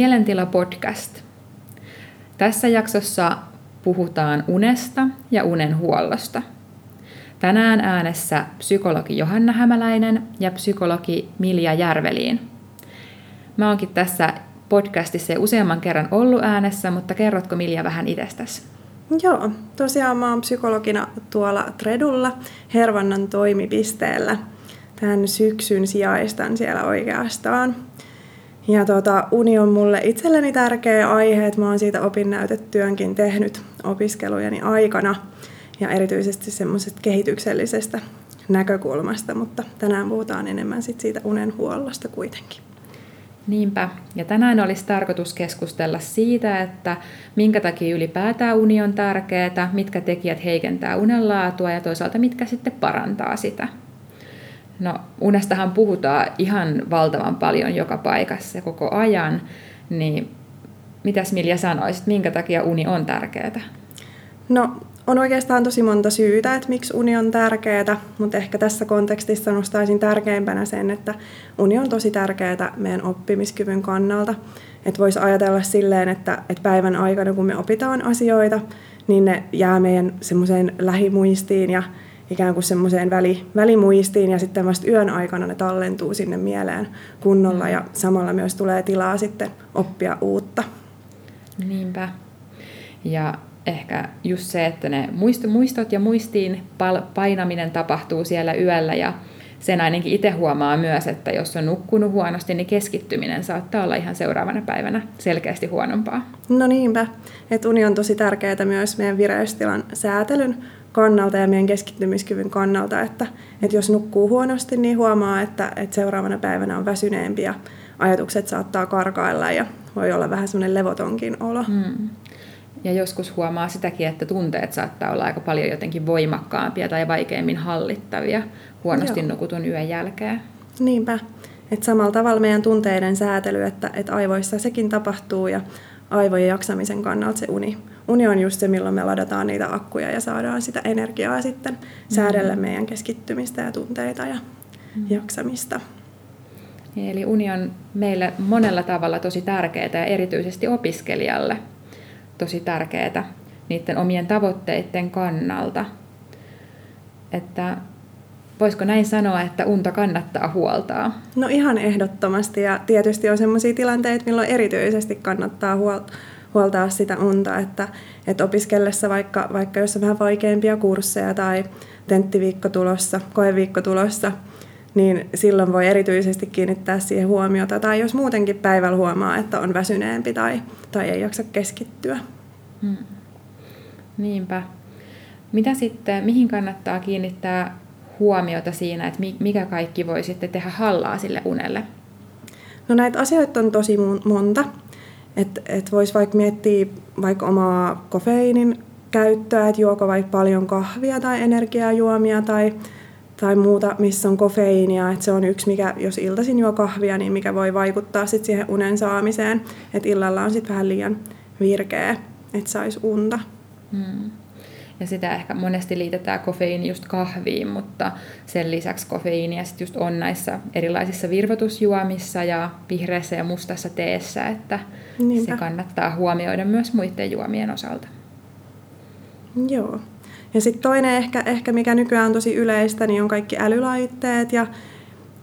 Mielentila podcast. Tässä jaksossa puhutaan unesta ja unen huollosta. Tänään äänessä psykologi Johanna Hämäläinen ja psykologi Milja Järveliin. Mä oonkin tässä podcastissa useamman kerran ollut äänessä, mutta kerrotko Milja vähän itsestäsi? Joo, tosiaan mä oon psykologina tuolla Tredulla Hervannan toimipisteellä. Tämän syksyn sijaistan siellä oikeastaan. Ja tota, uni on mulle itselleni tärkeä aihe, että mä oon siitä opinnäytetyönkin tehnyt opiskelujeni aikana ja erityisesti semmoisesta kehityksellisestä näkökulmasta, mutta tänään puhutaan enemmän sit siitä unen huollosta kuitenkin. Niinpä. Ja tänään olisi tarkoitus keskustella siitä, että minkä takia ylipäätään uni on tärkeää, mitkä tekijät heikentää unenlaatua ja toisaalta mitkä sitten parantaa sitä. No unestahan puhutaan ihan valtavan paljon joka paikassa koko ajan, niin mitäs Milja sanoisit, minkä takia uni on tärkeää? No on oikeastaan tosi monta syytä, että miksi uni on tärkeää, mutta ehkä tässä kontekstissa nostaisin tärkeimpänä sen, että uni on tosi tärkeää meidän oppimiskyvyn kannalta. Että voisi ajatella silleen, että, että päivän aikana kun me opitaan asioita, niin ne jää meidän semmoiseen lähimuistiin ja ikään kuin semmoiseen väli, välimuistiin ja sitten vasta yön aikana ne tallentuu sinne mieleen kunnolla ja samalla myös tulee tilaa sitten oppia uutta. Niinpä. Ja ehkä just se, että ne muistot ja muistiin painaminen tapahtuu siellä yöllä ja sen ainakin itse huomaa myös, että jos on nukkunut huonosti, niin keskittyminen saattaa olla ihan seuraavana päivänä selkeästi huonompaa. No niinpä, että uni on tosi tärkeää myös meidän vireystilan säätelyn kannalta ja meidän keskittymiskyvyn kannalta, että, että jos nukkuu huonosti, niin huomaa, että, että seuraavana päivänä on väsyneempi ja ajatukset saattaa karkailla ja voi olla vähän semmoinen levotonkin olo. Hmm. Ja joskus huomaa sitäkin, että tunteet saattaa olla aika paljon jotenkin voimakkaampia tai vaikeammin hallittavia huonosti Joo. nukutun yön jälkeen. Niinpä. Että samalla tavalla meidän tunteiden säätely, että, että aivoissa sekin tapahtuu ja aivojen jaksamisen kannalta se uni. Uni on just se, milloin me ladataan niitä akkuja ja saadaan sitä energiaa sitten mm. säädellä meidän keskittymistä ja tunteita ja mm. jaksamista. Eli uni on meille monella tavalla tosi tärkeää ja erityisesti opiskelijalle tosi tärkeää niiden omien tavoitteiden kannalta. Että voisiko näin sanoa, että unta kannattaa huoltaa? No ihan ehdottomasti ja tietysti on sellaisia tilanteita, milloin erityisesti kannattaa huoltaa sitä unta, että, että opiskellessa vaikka, vaikka jos on vähän vaikeampia kursseja tai tenttiviikko tulossa, koeviikko tulossa, niin silloin voi erityisesti kiinnittää siihen huomiota. Tai jos muutenkin päivällä huomaa, että on väsyneempi tai, tai ei jaksa keskittyä. Hmm. Niinpä. Mitä sitten, mihin kannattaa kiinnittää huomiota siinä, että mikä kaikki voi sitten tehdä hallaa sille unelle? No näitä asioita on tosi monta. Että et voisi vaikka miettiä vaikka omaa kofeiinin käyttöä, että juoko vaikka paljon kahvia tai energiajuomia tai tai muuta, missä on kofeiinia. Että se on yksi, mikä, jos iltaisin juo kahvia, niin mikä voi vaikuttaa sit siihen unen saamiseen. Että illalla on sitten vähän liian virkeä, että saisi unta. Hmm. Ja sitä ehkä monesti liitetään kofeiini just kahviin, mutta sen lisäksi kofeiinia sit just on näissä erilaisissa virvotusjuomissa ja vihreässä ja mustassa teessä, että Niinpä. se kannattaa huomioida myös muiden juomien osalta. Joo. Ja sitten toinen ehkä, ehkä, mikä nykyään on tosi yleistä, niin on kaikki älylaitteet ja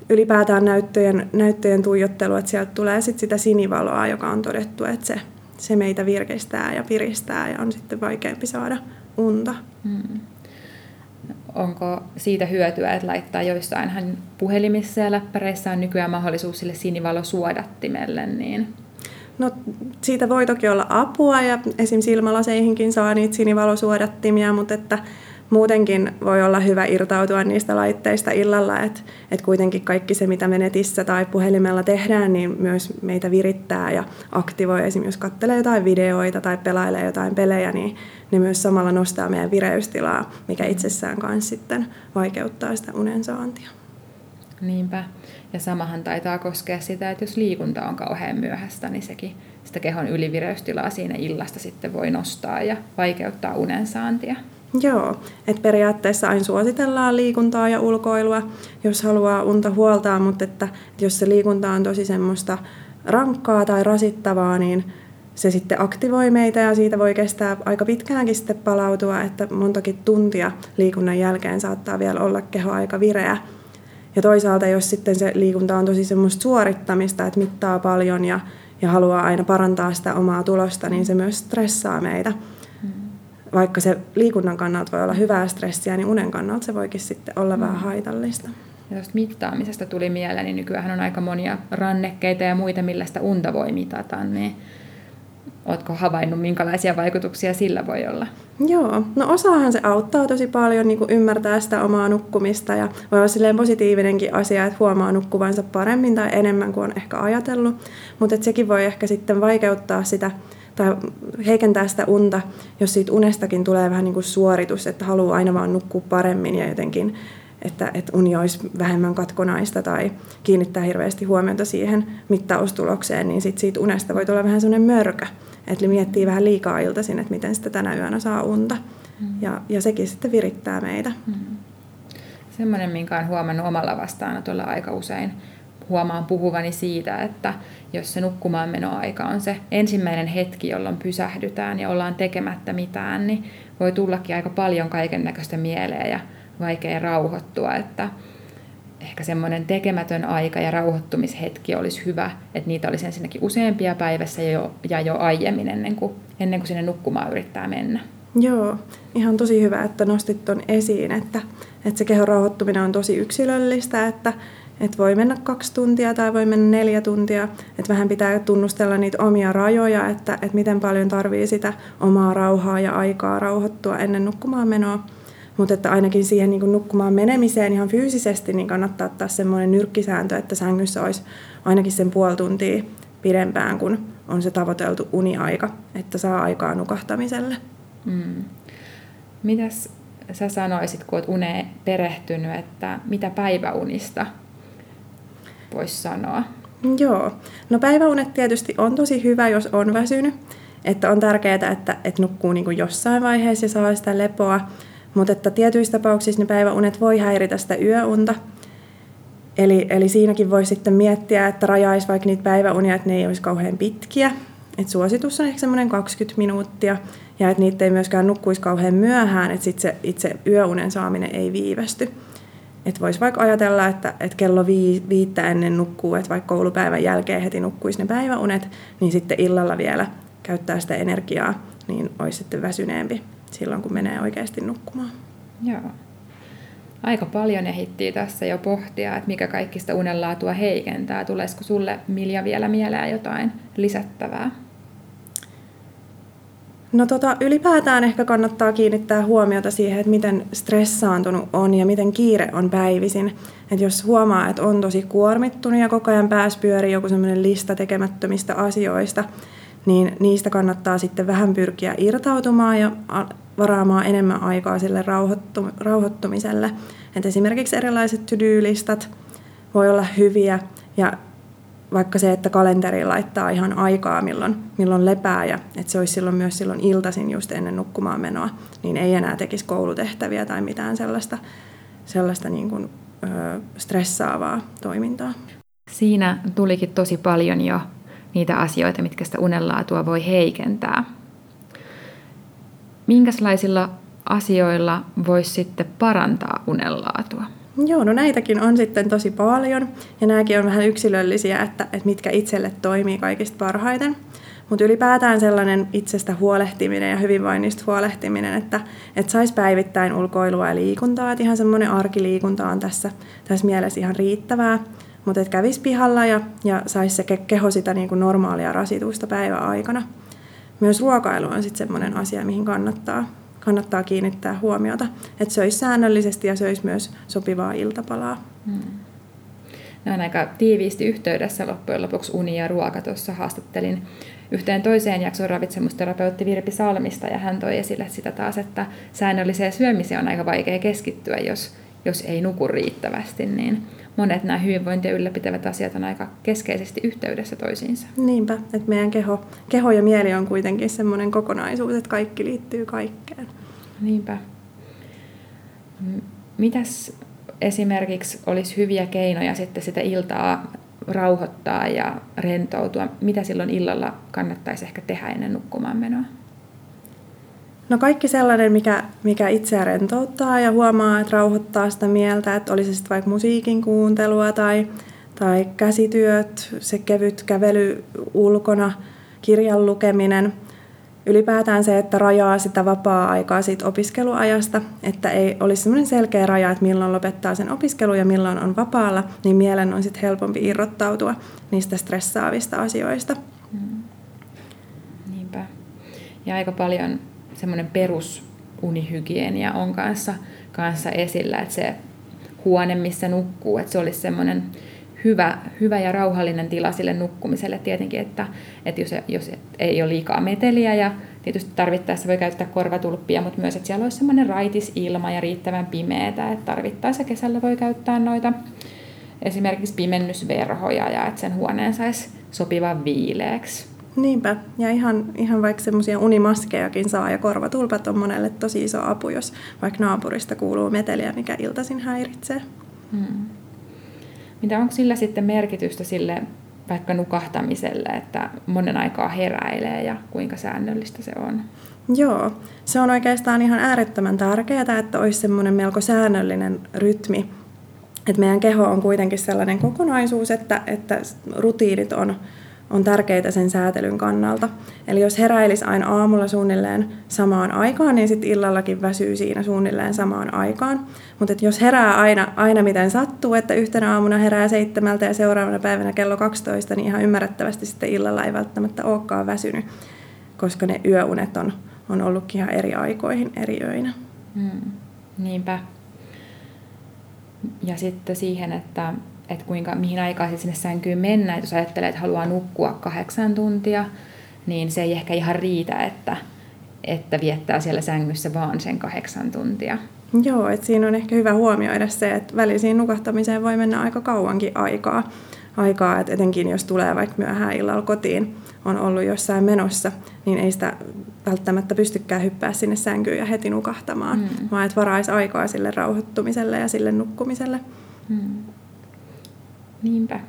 ylipäätään näyttöjen, näyttöjen tuijottelu, että sieltä tulee sit sitä sinivaloa, joka on todettu, että se, se meitä virkistää ja piristää ja on sitten vaikeampi saada unta. Hmm. Onko siitä hyötyä, että laittaa joissain puhelimissa ja läppäreissä on nykyään mahdollisuus sille sinivalosuodattimelle, niin No siitä voi toki olla apua ja esim. silmälaseihinkin saa niitä sinivalosuodattimia, mutta että muutenkin voi olla hyvä irtautua niistä laitteista illalla, että, että kuitenkin kaikki se, mitä me netissä tai puhelimella tehdään, niin myös meitä virittää ja aktivoi. Esimerkiksi jos katselee jotain videoita tai pelailee jotain pelejä, niin ne myös samalla nostaa meidän vireystilaa, mikä itsessään kanssa sitten vaikeuttaa sitä unen saantia. Niinpä. Ja samahan taitaa koskea sitä, että jos liikunta on kauhean myöhäistä, niin sekin sitä kehon ylivireystilaa siinä illasta sitten voi nostaa ja vaikeuttaa unen saantia. Joo, että periaatteessa aina suositellaan liikuntaa ja ulkoilua, jos haluaa unta huoltaa, mutta että jos se liikunta on tosi semmoista rankkaa tai rasittavaa, niin se sitten aktivoi meitä ja siitä voi kestää aika pitkäänkin sitten palautua, että montakin tuntia liikunnan jälkeen saattaa vielä olla keho aika vireä. Ja toisaalta, jos sitten se liikunta on tosi semmoista suorittamista, että mittaa paljon ja, ja haluaa aina parantaa sitä omaa tulosta, niin se myös stressaa meitä. Vaikka se liikunnan kannalta voi olla hyvää stressiä, niin unen kannalta se voikin sitten olla mm. vähän haitallista. Ja tuosta mittaamisesta tuli mieleen, niin nykyään on aika monia rannekkeita ja muita, millä sitä unta voi mitata. Niin Oletko havainnut, minkälaisia vaikutuksia sillä voi olla? Joo, no osaahan se auttaa tosi paljon niin kuin ymmärtää sitä omaa nukkumista ja voi olla silleen positiivinenkin asia, että huomaa nukkuvansa paremmin tai enemmän kuin on ehkä ajatellut, mutta sekin voi ehkä sitten vaikeuttaa sitä tai heikentää sitä unta, jos siitä unestakin tulee vähän niin kuin suoritus, että haluaa aina vaan nukkua paremmin ja jotenkin että, että uni olisi vähemmän katkonaista tai kiinnittää hirveästi huomiota siihen mittaustulokseen, niin sit siitä unesta voi tulla vähän sellainen mörkö. Että miettii vähän liikaa iltaisin, että miten sitä tänä yönä saa unta. Mm. Ja, ja sekin sitten virittää meitä. Mm. Semmoinen, minkä olen huomannut omalla vastaanotolla aika usein, huomaan puhuvani siitä, että jos se nukkumaan menoaika on se ensimmäinen hetki, jolloin pysähdytään ja ollaan tekemättä mitään, niin voi tullakin aika paljon kaiken näköistä mieleen ja vaikea rauhoittua, että ehkä semmoinen tekemätön aika ja rauhoittumishetki olisi hyvä, että niitä olisi ensinnäkin useampia päivässä ja jo, ja jo aiemmin ennen kuin, ennen kuin sinne nukkumaan yrittää mennä. Joo, ihan tosi hyvä, että nostit tuon esiin, että, että se kehon rauhoittuminen on tosi yksilöllistä, että, että voi mennä kaksi tuntia tai voi mennä neljä tuntia, että vähän pitää tunnustella niitä omia rajoja, että, että miten paljon tarvii sitä omaa rauhaa ja aikaa rauhoittua ennen nukkumaan menoa. Mutta että ainakin siihen niin nukkumaan menemiseen ihan fyysisesti niin kannattaa ottaa semmoinen nyrkkisääntö, että sängyssä olisi ainakin sen puoli tuntia pidempään kuin on se tavoiteltu uniaika, että saa aikaa nukahtamiselle. Mm. Mitäs sä sanoisit, kun olet uneen perehtynyt, että mitä päiväunista voisi sanoa? Joo, no päiväunet tietysti on tosi hyvä, jos on väsynyt. Että on tärkeää, että, että nukkuu niin kuin jossain vaiheessa ja saa sitä lepoa. Mutta että tietyissä tapauksissa ne päiväunet voi häiritä sitä yöunta. Eli, eli siinäkin voi sitten miettiä, että rajaisi vaikka niitä päiväunia, että ne ei olisi kauhean pitkiä. Et suositus on ehkä semmoinen 20 minuuttia ja että niitä ei myöskään nukkuisi kauhean myöhään, että sit se itse yöunen saaminen ei viivästy. Että voisi vaikka ajatella, että, että kello vii, viittä ennen nukkuu, että vaikka koulupäivän jälkeen heti nukkuisi ne päiväunet, niin sitten illalla vielä käyttää sitä energiaa, niin olisi sitten väsyneempi silloin, kun menee oikeasti nukkumaan. Joo. Aika paljon ehittiin tässä jo pohtia, että mikä kaikista unenlaatua heikentää. Tulisiko sulle Milja vielä mieleen jotain lisättävää? No tota, ylipäätään ehkä kannattaa kiinnittää huomiota siihen, että miten stressaantunut on ja miten kiire on päivisin. Et jos huomaa, että on tosi kuormittunut ja koko ajan pääs pyörii joku sellainen lista tekemättömistä asioista, niin niistä kannattaa sitten vähän pyrkiä irtautumaan ja varaamaan enemmän aikaa sille rauhoittumiselle. Et esimerkiksi erilaiset to-do-listat voi olla hyviä ja vaikka se, että kalenteri laittaa ihan aikaa, milloin, milloin lepää ja että se olisi silloin myös silloin iltaisin just ennen nukkumaan menoa, niin ei enää tekisi koulutehtäviä tai mitään sellaista, sellaista niin kuin, ö, stressaavaa toimintaa. Siinä tulikin tosi paljon jo niitä asioita, mitkä sitä unenlaatua voi heikentää. Minkälaisilla asioilla voisi sitten parantaa unenlaatua? Joo, no näitäkin on sitten tosi paljon ja nämäkin on vähän yksilöllisiä, että, että mitkä itselle toimii kaikista parhaiten. Mutta ylipäätään sellainen itsestä huolehtiminen ja hyvinvoinnista huolehtiminen, että, että saisi päivittäin ulkoilua ja liikuntaa. Että ihan semmoinen arkiliikunta on tässä, tässä mielessä ihan riittävää. Mutta että kävisi pihalla ja, ja saisi se keho sitä niin kuin normaalia rasitusta päivän aikana. Myös ruokailu on sitten semmoinen asia, mihin kannattaa, kannattaa kiinnittää huomiota. Että söisi säännöllisesti ja söisi myös sopivaa iltapalaa. Hmm. Nämä on aika tiiviisti yhteydessä loppujen lopuksi uni ja ruoka. Tuossa haastattelin yhteen toiseen jaksoon ravitsemusterapeutti Virpi Salmista ja hän toi esille sitä taas, että säännölliseen syömiseen on aika vaikea keskittyä, jos, jos ei nuku riittävästi, niin monet nämä hyvinvointia ylläpitävät asiat on aika keskeisesti yhteydessä toisiinsa. Niinpä, että meidän keho, keho ja mieli on kuitenkin semmoinen kokonaisuus, että kaikki liittyy kaikkeen. Niinpä. Mitäs esimerkiksi olisi hyviä keinoja sitten sitä iltaa rauhoittaa ja rentoutua, mitä silloin illalla kannattaisi ehkä tehdä ennen nukkumaan menoa? No kaikki sellainen, mikä, mikä itseä rentouttaa ja huomaa, että rauhoittaa sitä mieltä, että olisi sitten vaikka musiikin kuuntelua tai, tai käsityöt, se kevyt kävely ulkona, kirjan lukeminen. Ylipäätään se, että rajaa sitä vapaa-aikaa siitä opiskeluajasta, että ei olisi semmoinen selkeä raja, että milloin lopettaa sen opiskelu ja milloin on vapaalla, niin mielen on sitten helpompi irrottautua niistä stressaavista asioista. Mm. Niinpä. Ja aika paljon semmoinen perusunihygienia on kanssa, kanssa esillä, että se huone, missä nukkuu, että se olisi semmoinen hyvä, hyvä ja rauhallinen tila sille nukkumiselle tietenkin, että, että jos, jos ei ole liikaa meteliä ja tietysti tarvittaessa voi käyttää korvatulppia, mutta myös, että siellä olisi semmoinen raitis ilma ja riittävän pimeätä, että tarvittaessa kesällä voi käyttää noita esimerkiksi pimennysverhoja ja että sen huoneen saisi sopivan viileäksi. Niinpä, ja ihan, ihan vaikka semmoisia unimaskejakin saa, ja korvatulpat on monelle tosi iso apu, jos vaikka naapurista kuuluu meteliä, mikä iltaisin häiritsee. Hmm. Mitä onko sillä sitten merkitystä sille vaikka nukahtamiselle, että monen aikaa heräilee ja kuinka säännöllistä se on? Joo, se on oikeastaan ihan äärettömän tärkeää, että olisi semmoinen melko säännöllinen rytmi. Että meidän keho on kuitenkin sellainen kokonaisuus, että, että rutiinit on on tärkeitä sen säätelyn kannalta. Eli jos heräilisi aina aamulla suunnilleen samaan aikaan, niin sitten illallakin väsyy siinä suunnilleen samaan aikaan. Mutta jos herää aina, aina miten sattuu, että yhtenä aamuna herää seitsemältä ja seuraavana päivänä kello 12, niin ihan ymmärrettävästi sitten illalla ei välttämättä olekaan väsynyt, koska ne yöunet on, on ollutkin ihan eri aikoihin eri öinä. Hmm. Niinpä. Ja sitten siihen, että että kuinka, mihin aikaan sinne sänkyyn mennä. Että jos ajattelee, että haluaa nukkua kahdeksan tuntia, niin se ei ehkä ihan riitä, että, että viettää siellä sängyssä vaan sen kahdeksan tuntia. Joo, että siinä on ehkä hyvä huomioida se, että välisiin nukahtamiseen voi mennä aika kauankin aikaa. aikaa että etenkin jos tulee vaikka myöhään illalla kotiin, on ollut jossain menossa, niin ei sitä välttämättä pystykään hyppää sinne sänkyyn ja heti nukahtamaan, mm. vaan että varaisi aikaa sille rauhoittumiselle ja sille nukkumiselle. Mm. Niinpä.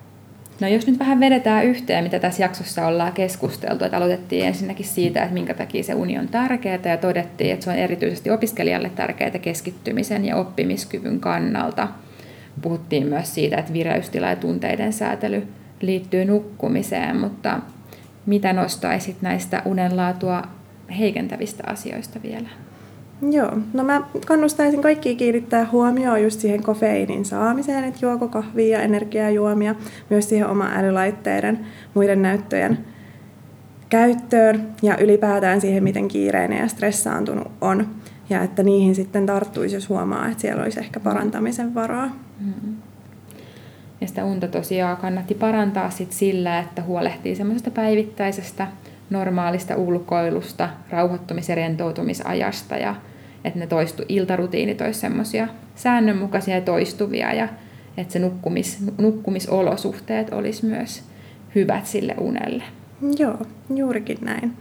No jos nyt vähän vedetään yhteen, mitä tässä jaksossa ollaan keskusteltu, että aloitettiin ensinnäkin siitä, että minkä takia se uni on tärkeää ja todettiin, että se on erityisesti opiskelijalle tärkeää keskittymisen ja oppimiskyvyn kannalta. Puhuttiin myös siitä, että vireystila ja tunteiden säätely liittyy nukkumiseen, mutta mitä nostaisit näistä unenlaatua heikentävistä asioista vielä? Joo, no mä kannustaisin kaikkia kiinnittää huomioon just siihen kofeiinin saamiseen, että juoko kahvia ja energiajuomia, myös siihen oma älylaitteiden, muiden näyttöjen käyttöön ja ylipäätään siihen, miten kiireinen ja stressaantunut on. Ja että niihin sitten tarttuisi, jos huomaa, että siellä olisi ehkä parantamisen varaa. Mm-hmm. Ja sitä unta tosiaan kannatti parantaa sit sillä, että huolehtii semmoisesta päivittäisestä normaalista ulkoilusta, rauhoittumis- ja rentoutumisajasta ja että ne toistu, iltarutiinit olisi semmoisia säännönmukaisia ja toistuvia ja että se nukkumis, nukkumisolosuhteet olisi myös hyvät sille unelle. Joo, juurikin näin.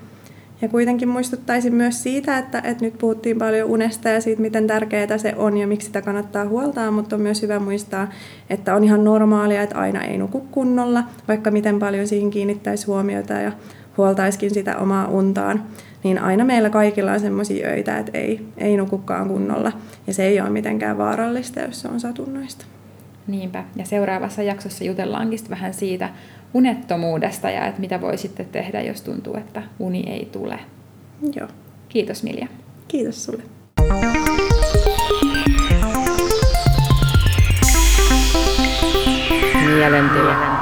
Ja kuitenkin muistuttaisin myös siitä, että, että nyt puhuttiin paljon unesta ja siitä, miten tärkeää se on ja miksi sitä kannattaa huoltaa, mutta on myös hyvä muistaa, että on ihan normaalia, että aina ei nuku kunnolla, vaikka miten paljon siihen kiinnittäisi huomiota ja huoltaiskin sitä omaa untaan, niin aina meillä kaikilla on sellaisia öitä, että ei, ei nukukaan kunnolla. Ja se ei ole mitenkään vaarallista, jos se on satunnaista. Niinpä. Ja seuraavassa jaksossa jutellaankin vähän siitä unettomuudesta ja että mitä voi sitten tehdä, jos tuntuu, että uni ei tule. Joo. Kiitos Milja. Kiitos sulle. Mielentyö.